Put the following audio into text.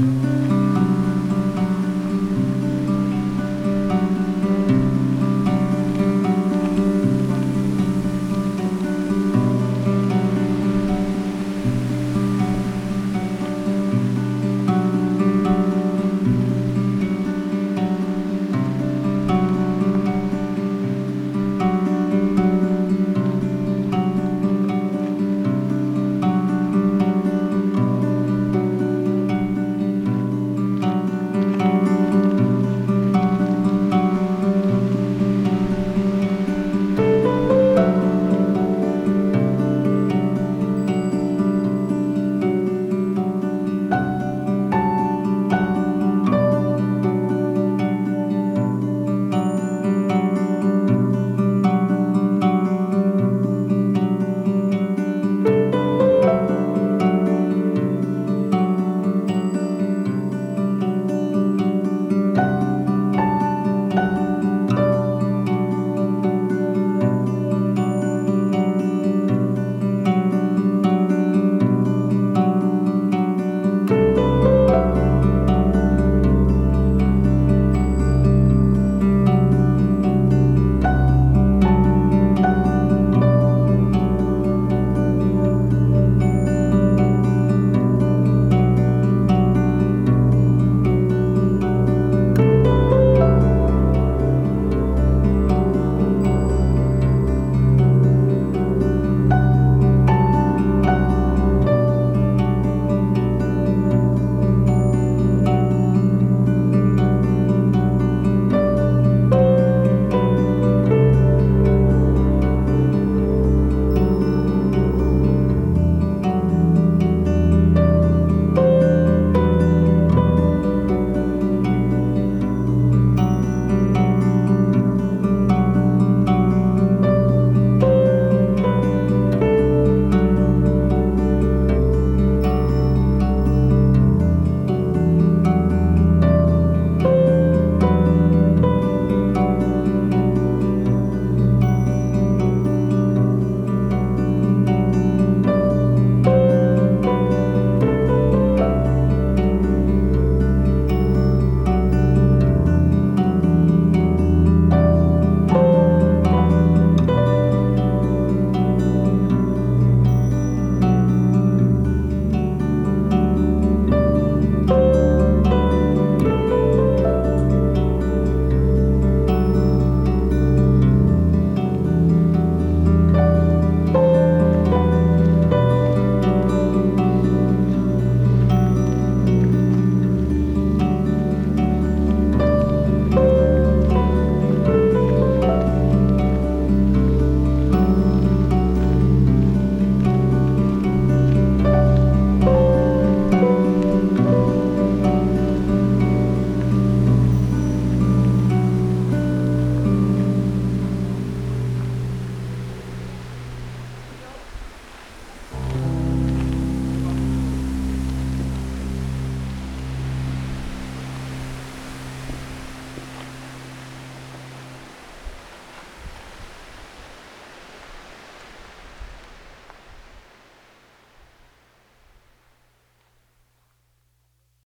Mm-hmm.